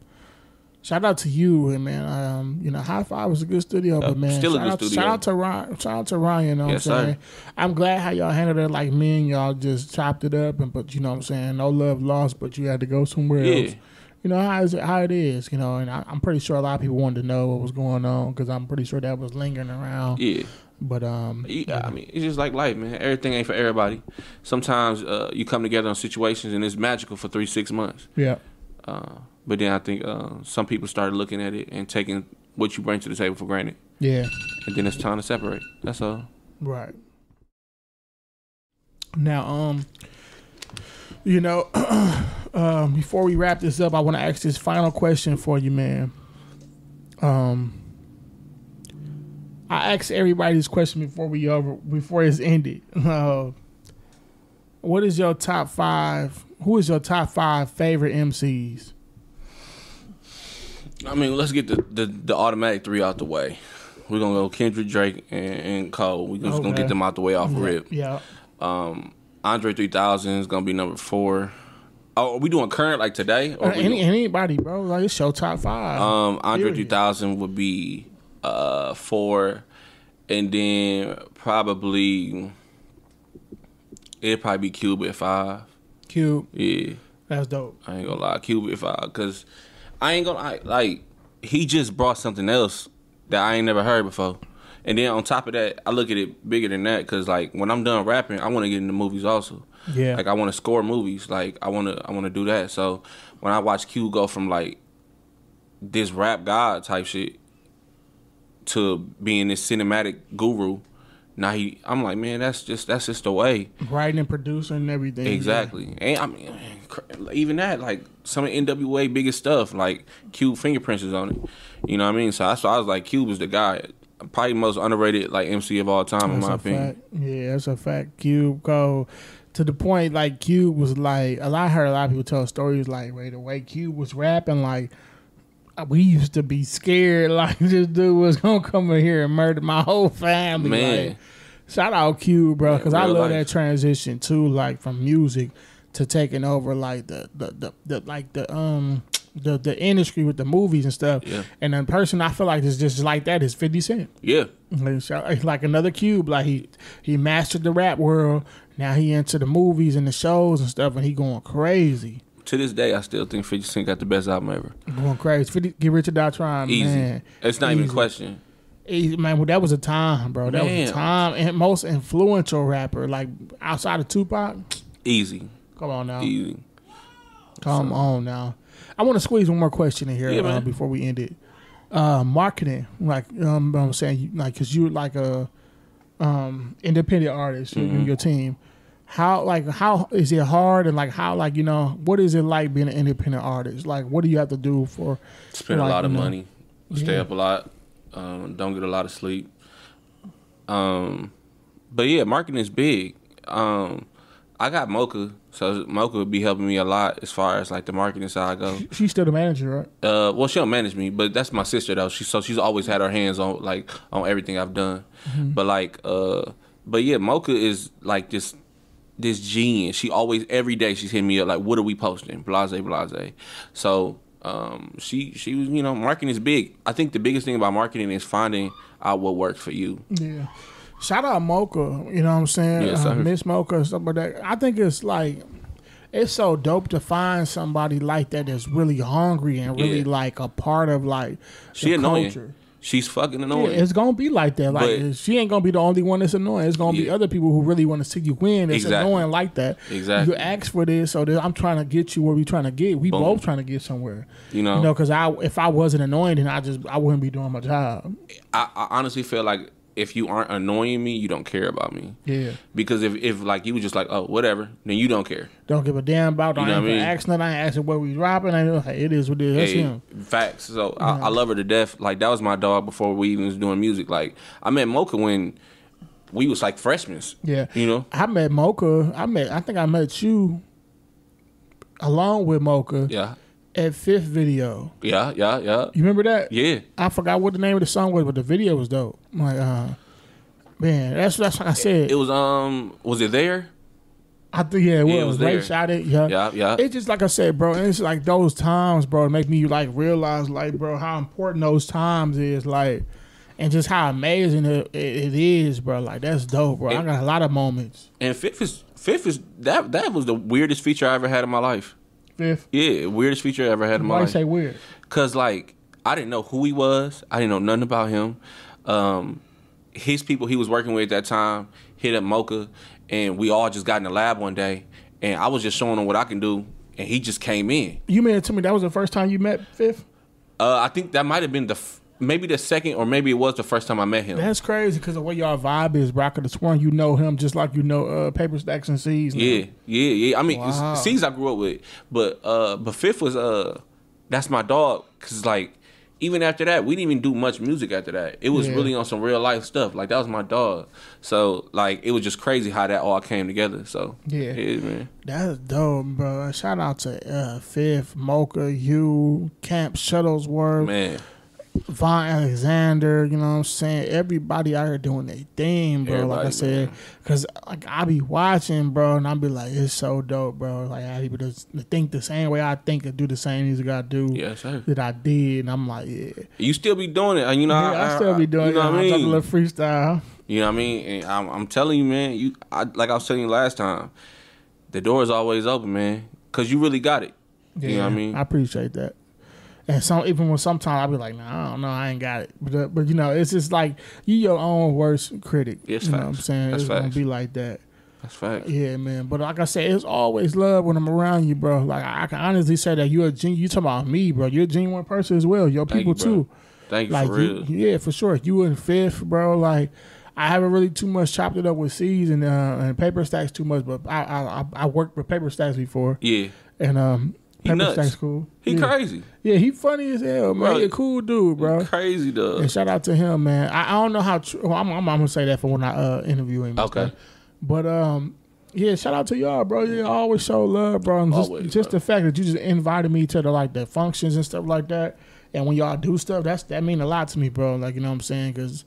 Shout out to you and man, um, you know, Hi-Five was a good studio, Yeah, but man, shout, out, studio. shout out to Ryan, shout out to Ryan. You know Yes, what I'm sir. saying? I'm glad how y'all handled it. Like me and y'all just chopped it up, and but you know what I'm saying, no love lost, but you had to go somewhere Yeah. else. You know how is it how it is, you know, and I, I'm pretty sure a lot of people wanted to know what was going on because I'm pretty sure that was lingering around. Yeah. But um, Yeah, I mean, it's just like life, man. Everything ain't for everybody. Sometimes uh, you come together on situations and it's magical for three, six months. yeah, Uh, but then I think uh, some people started looking at it and taking what you bring to the table for granted. yeah. And then it's time to separate. That's all. Right. Now, um, you know, *clears throat* um, before we wrap this up, I want to ask this final question for you, man. Um, I asked everybody this question before we over before it's ended. *laughs* Uh, what is your top five? Who is your top five favorite MCs? I mean, let's get the, the, the automatic three out the way. We're gonna go Kendrick, Drake, and, and Cole. We're just gonna get them out the way off rip. Yeah, Um, Andre 3000 is gonna be number four. Oh, are we doing current like today? Or Uh, any, doing- anybody, bro. Like it's your top five. um, Andre Period. 3000 would be uh four, and then probably it'd probably be Cube at five. Cube, Yeah, that's dope. I ain't gonna lie, Cube at five, cause I ain't gonna I, like he just brought something else that I ain't never heard before. And then on top of that, I look at it bigger than that, cause like when I'm done rapping, I want to get into movies also. Yeah, Like I want to score movies. Like I want to I want to do that. So when I watch Q go from like this rap god type shit to being this cinematic guru, now he I'm like man that's just that's just the way. writing and producing and everything. Exactly. And I mean even that like some of NWA biggest stuff like Cube fingerprints is on it. You know what I mean? So that's why I was like Cube is the guy. Probably most underrated like MC of all time in my opinion. fact. Yeah, that's a fact. Cube go to the point like Cube was like a lot. I heard a lot of people tell stories like, wait, the way Cube was rapping, like uh, we used to be scared, *laughs* like this dude was gonna come in here and murder my whole family. Man. Like, shout out Cube, bro, because I love life. that transition too, like from music to taking over like the the the, the like the um. The, the industry with the movies and stuff, Yeah. and the person I feel like is just like that is Fifty Cent. Yeah. Like, like- another cube. Like he he mastered the rap world. Now he into the movies and the shows and stuff, and he going crazy, To this day I still think 50 Cent got the best album ever. going crazy. 50, get rich or die trying, Easy. man. It's not even a question. Easy, man. Well, that was a time, bro. That was a time. And most influential rapper, like outside of Tupac. Easy. Come on now, Easy. come on now. I want to squeeze one more question in here Yeah, uh, before we end it. Uh, marketing, like um, I'm saying, like because you're like a um, independent artist, Mm-hmm. and your team. How like how is it hard and like how like you know what is it like being an independent artist? Like what do you have to do for? Spend Like, a lot of you know, money. Stay yeah. up a lot. Um, don't get a lot of sleep. Um, but yeah, marketing is big. Um, I got Mocha, so Mocha would be helping me a lot as far as like the marketing side goes. She's still the manager, right? Uh, well, she don't manage me, but that's my sister though. She so she's always had her hands on like on everything I've done. But like, uh, but yeah, Mocha is like this this genius. She always every day she's hitting me up like, "What are we posting?" Blase, blase. So um, she she was you know marketing is big. I think the biggest thing about marketing is finding out what works for you. Yeah. Shout out Mocha, you know what I'm saying? Yes, uh. Miss Mocha and stuff like that. I think it's like it's so dope to find somebody like that that's really hungry and really Yeah. like a part of like She the annoying. culture. She's fucking Yeah, annoying. it's gonna be like that. Like But- she ain't gonna be the only one that's annoying. It's gonna be other people who really want to see you win. It's Exactly. annoying like that. Exactly. You ask for this, so that I'm trying to get you where we trying to get. We Boom. both trying to get somewhere. You know? You know, because I if I wasn't annoying, then I just I wouldn't be doing my job. I, I honestly feel like if you aren't annoying me, you don't care about me. Yeah. Because if, if like you was just like, oh, whatever, then you don't care. Don't give a damn about. You know even what I mean? ask nothing. I ain't asking where we dropping. I know hey, it is what it is. That's Hey, him. facts. So I, I love her to death. Like that was my dog before we even was doing music. Like I met Mocha when we was like freshmen. Yeah. You know? I met Mocha. I met. I think I met you along with Mocha Yeah. At Fifth Video. Yeah, yeah, yeah. You remember that? Yeah. I forgot what the name of the song was, but the video was dope. I'm like, uh, man, that's that's like I said. It was um was it there? I think yeah, it was. Yeah, it was Ray shot it. Yeah, Yeah, yeah. It's just like I said, bro. It's like those times, bro, make me like realize, like, bro, how important those times is, like, and just how amazing it, it, it is, bro. Like that's dope, bro. I got a lot of moments. And fifth is fifth is that that was the weirdest feature I ever had in my life. Fifth, Yeah, weirdest feature I ever had in my why you life. say weird? Cause like I didn't know who he was. I didn't know nothing about him. Um, his people he was working with at that time hit up Mocha, and we all just got in the lab one day, and I was just showing him what I can do, and he just came in. You mean to me that was the first time you met Fifth? Uh, I think that might have been the f- maybe the second or maybe it was the first time I met him. That's crazy because the way y'all vibe is, bro. I could have sworn you know him just like you know uh, Paper Stacks and C's. now. Yeah, yeah, yeah. I mean, Wow. C's I grew up with, but uh, but Fifth was uh, that's my dog. Cause like even after that, we didn't even do much music after that. It was Yeah. really on some real life stuff. Like that was my dog. So like it was just crazy how that all came together. So Yeah. man. That's dope, bro. Shout out to uh, Fifth, Mocha, you, Camp Shuttleworth, Man, Vaughn Alexander, you know what I'm saying? Everybody out here doing their thing, bro. like I said, man. because like I be watching, bro, and I be like, it's so dope, bro. Like I people to think the same way I think and do the same music I do yes sir. that I did, and I'm like, yeah, You still be doing it, and you know. yeah I, still be doing You know it. what I I drop a little freestyle. You know what I mean? And I'm, I'm telling you, man. You I, like I was telling you last time. The door is always open, man. Cause you really got it. Yeah, You know what I mean? I appreciate that. And some even when sometimes I'll be like, nah, I don't know, I ain't got it. But uh, but you know, it's just like you your own worst critic. Yes, you know what I'm saying? That's it's gonna be like that. That's fact. Yeah, man. But like I said, it's always love when I'm around you, bro. Like I, I can honestly say that you're a gen- you talking about me, bro. You're a genuine person as well. Your Thank people you, bro. too. Thank you Like for real. you, yeah, for sure. You and Fifth, bro. Like I haven't really too much chopped it up with C's and uh, and paper stacks too much, but I I I- I worked with paper stacks before, yeah, and um, Nuts. stacks cool. he yeah. crazy. Yeah, he funny as hell, man. Bro, He a cool dude, bro. Crazy though. And shout out to him, man. I, I don't know how. Tr- well, I'm, I'm, I'm gonna say that for when I uh, interview him. Okay. stuff. But um, yeah, shout out to y'all, bro. You always show love, bro. And just Always, just bro. the fact that you just invited me to the like the functions and stuff like that, and when y'all do stuff, that's that mean a lot to me, bro. Like you know what I'm saying, because.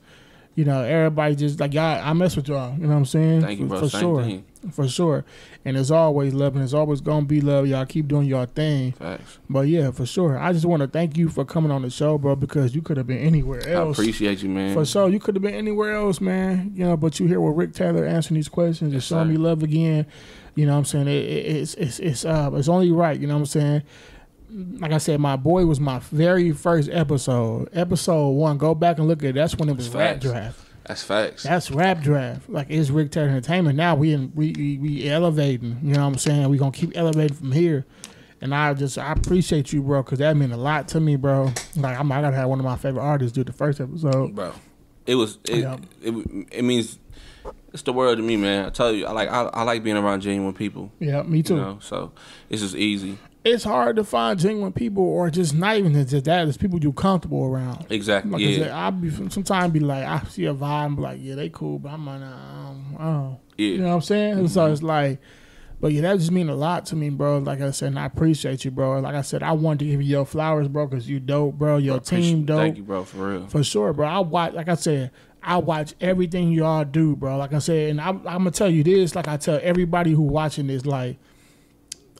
You know, everybody just like y'all. I mess with y'all. You know what I'm saying? Thank you, For- bro. For Same sure, thing. for sure. And it's always love, and it's always gonna be love. Y'all keep doing your thing. Facts. But yeah, for sure. I just want to thank you for coming on the show, bro, because you could have been anywhere else. I appreciate you, man. For sure, you could have been anywhere else, man. You know, but you here with Rick Taylor answering these questions and showing me love again. You know what I'm saying? It, it, it's it's it's uh it's only right. You know what I'm saying? Like I said, my boy was my very first episode. Episode one. Go back and look at it. That's when it was That's rap facts. draft. That's facts. That's rap draft. Like it's Rick Taylor Entertainment. Now we in, we, we we elevating. You know what I'm saying? We gonna keep elevating from here. And I just I appreciate you, bro, because that meant a lot to me, bro. Like I'm, I gotta have one of my favorite artists do the first episode. bro. It was it, Yeah. it, it means it's the world to me, man. I tell you, I like I, I like being around genuine people. Yeah, me too. You know, so it's just easy. It's hard to find genuine people, or just not even just that. It's people you're comfortable around. Exactly. Like I yeah. said, I be sometimes be like, I see a vibe, and be like, yeah, they cool, but I'm like, um, oh, yeah. you know what I'm saying? And So it's like, but yeah, that just mean a lot to me, bro. Like I said, and I appreciate you, bro. Like I said, I wanted to give you your flowers, bro, because you dope, bro. Your team dope. Thank you, bro, for real. For sure, bro. I watch, like I said, I watch everything y'all do, bro. Like I said, and I'm, I'm gonna tell you this, like I tell everybody who watching this, like,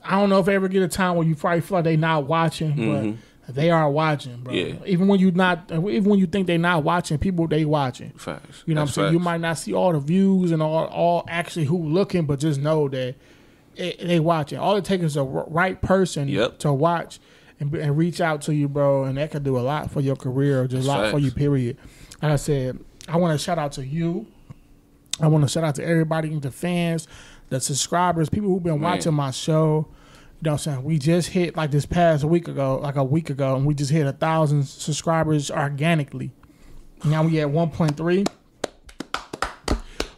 I don't know if I ever get a time where you probably feel like they not watching, Mhm. but they are watching, bro. Yeah. Even when you not, even when you think they not watching, people they watching. Facts. You know That's what I'm saying? You might not see all the views and all, all actually who looking, but just know that it, they watching. All it takes is a r- right person Yep. to watch and, and reach out to you, bro, and that could do a lot for your career, or just a lot for facts. you. Period. Like I said, I want to shout out to you. I want to shout out to everybody, the fans, the subscribers, people who've been Man. watching my show. You know what I'm saying? We just hit like this past a week ago, like a week ago, and we just hit a thousand subscribers organically. Now we at 1.3.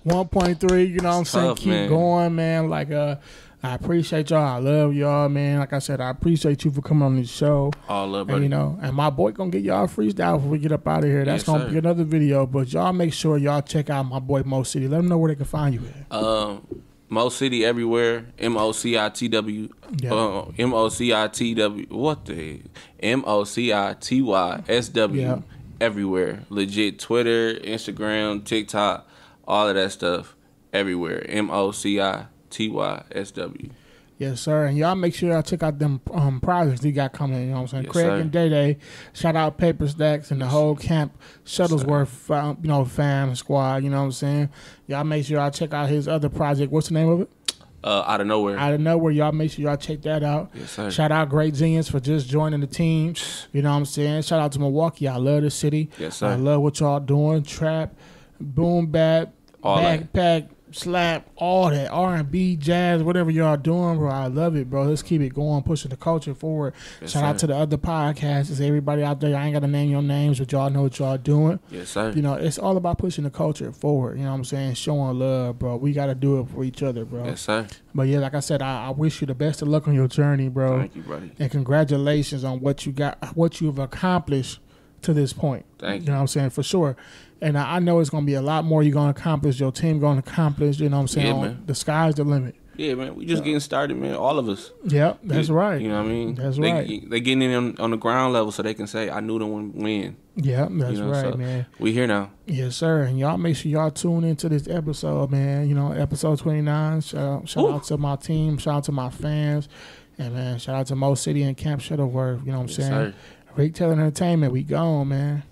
1.3, you know what I'm It's saying? tough, Keep man. going, man. Like uh I appreciate y'all. I love y'all, man. Like I said, I appreciate you for coming on this show. All love, And, buddy. you know, and my boy gonna get y'all freestyle before we get up out of here. That's Yes, gonna sir. be another video. But y'all make sure y'all check out my boy Mo City. Let them know where they can find you at. Um, Mo City everywhere. M O C I T W. Uh, M O C I T W. What the? M O C I T Y S W. Everywhere. Legit. Twitter, Instagram, TikTok, all of that stuff. Everywhere. M O C I T Y S W. Yes, sir. And y'all make sure y'all check out them um, projects he got coming. You know what I'm saying? Yes, Craig sir. and Day Day. Shout out Paper Stacks and the whole camp Shuttleworth, fam, you know, fam squad. You know what I'm saying? Y'all make sure y'all check out his other project. What's the name of it? Uh, out of nowhere. Out of nowhere. Y'all make sure y'all check that out. yes, sir. Shout out Great Genius for just joining the team. You know what I'm saying? Shout out to Milwaukee. I love the city. yes, sir. I love what y'all doing. Trap, boom bap, All that. Slap, all that R and B, jazz, whatever y'all doing, bro. I love it, bro. Let's keep it going, pushing the culture forward. Yes, Shout out to the other podcasts. It's everybody out there. I ain't got to name your names, but y'all know what y'all doing. Yes, sir. You know, it's all about pushing the culture forward. You know what I'm saying? Showing love, bro. We got to do it for each other, bro. Yes, sir. But yeah, like I said, I, I wish you the best of luck on your journey, bro. Thank you, buddy. And congratulations on what you got, what you've accomplished to this point. Thank you. You know what I'm saying? For sure. And I I know it's going to be a lot more you're going to accomplish, your team going to accomplish. You know what I'm saying? Yeah, man. The sky's the limit. Yeah, man. We just getting started, man. All of us. Yep, that's You- right. You know what I mean? That's they, right. They getting in on, on the ground level so they can say, "I knew them when win." Yep, that's you know, right, so- man. We here now. Yes, sir. And y'all make sure y'all tune into this episode, man. You know, episode 29. Shout out, shout Ooh. out to my team. Shout out to my fans. And, man, shout out to Mo City and Camp Shuttleworth. You know what I'm Yes, saying? sir. Rick Taylor Entertainment, we gone, man.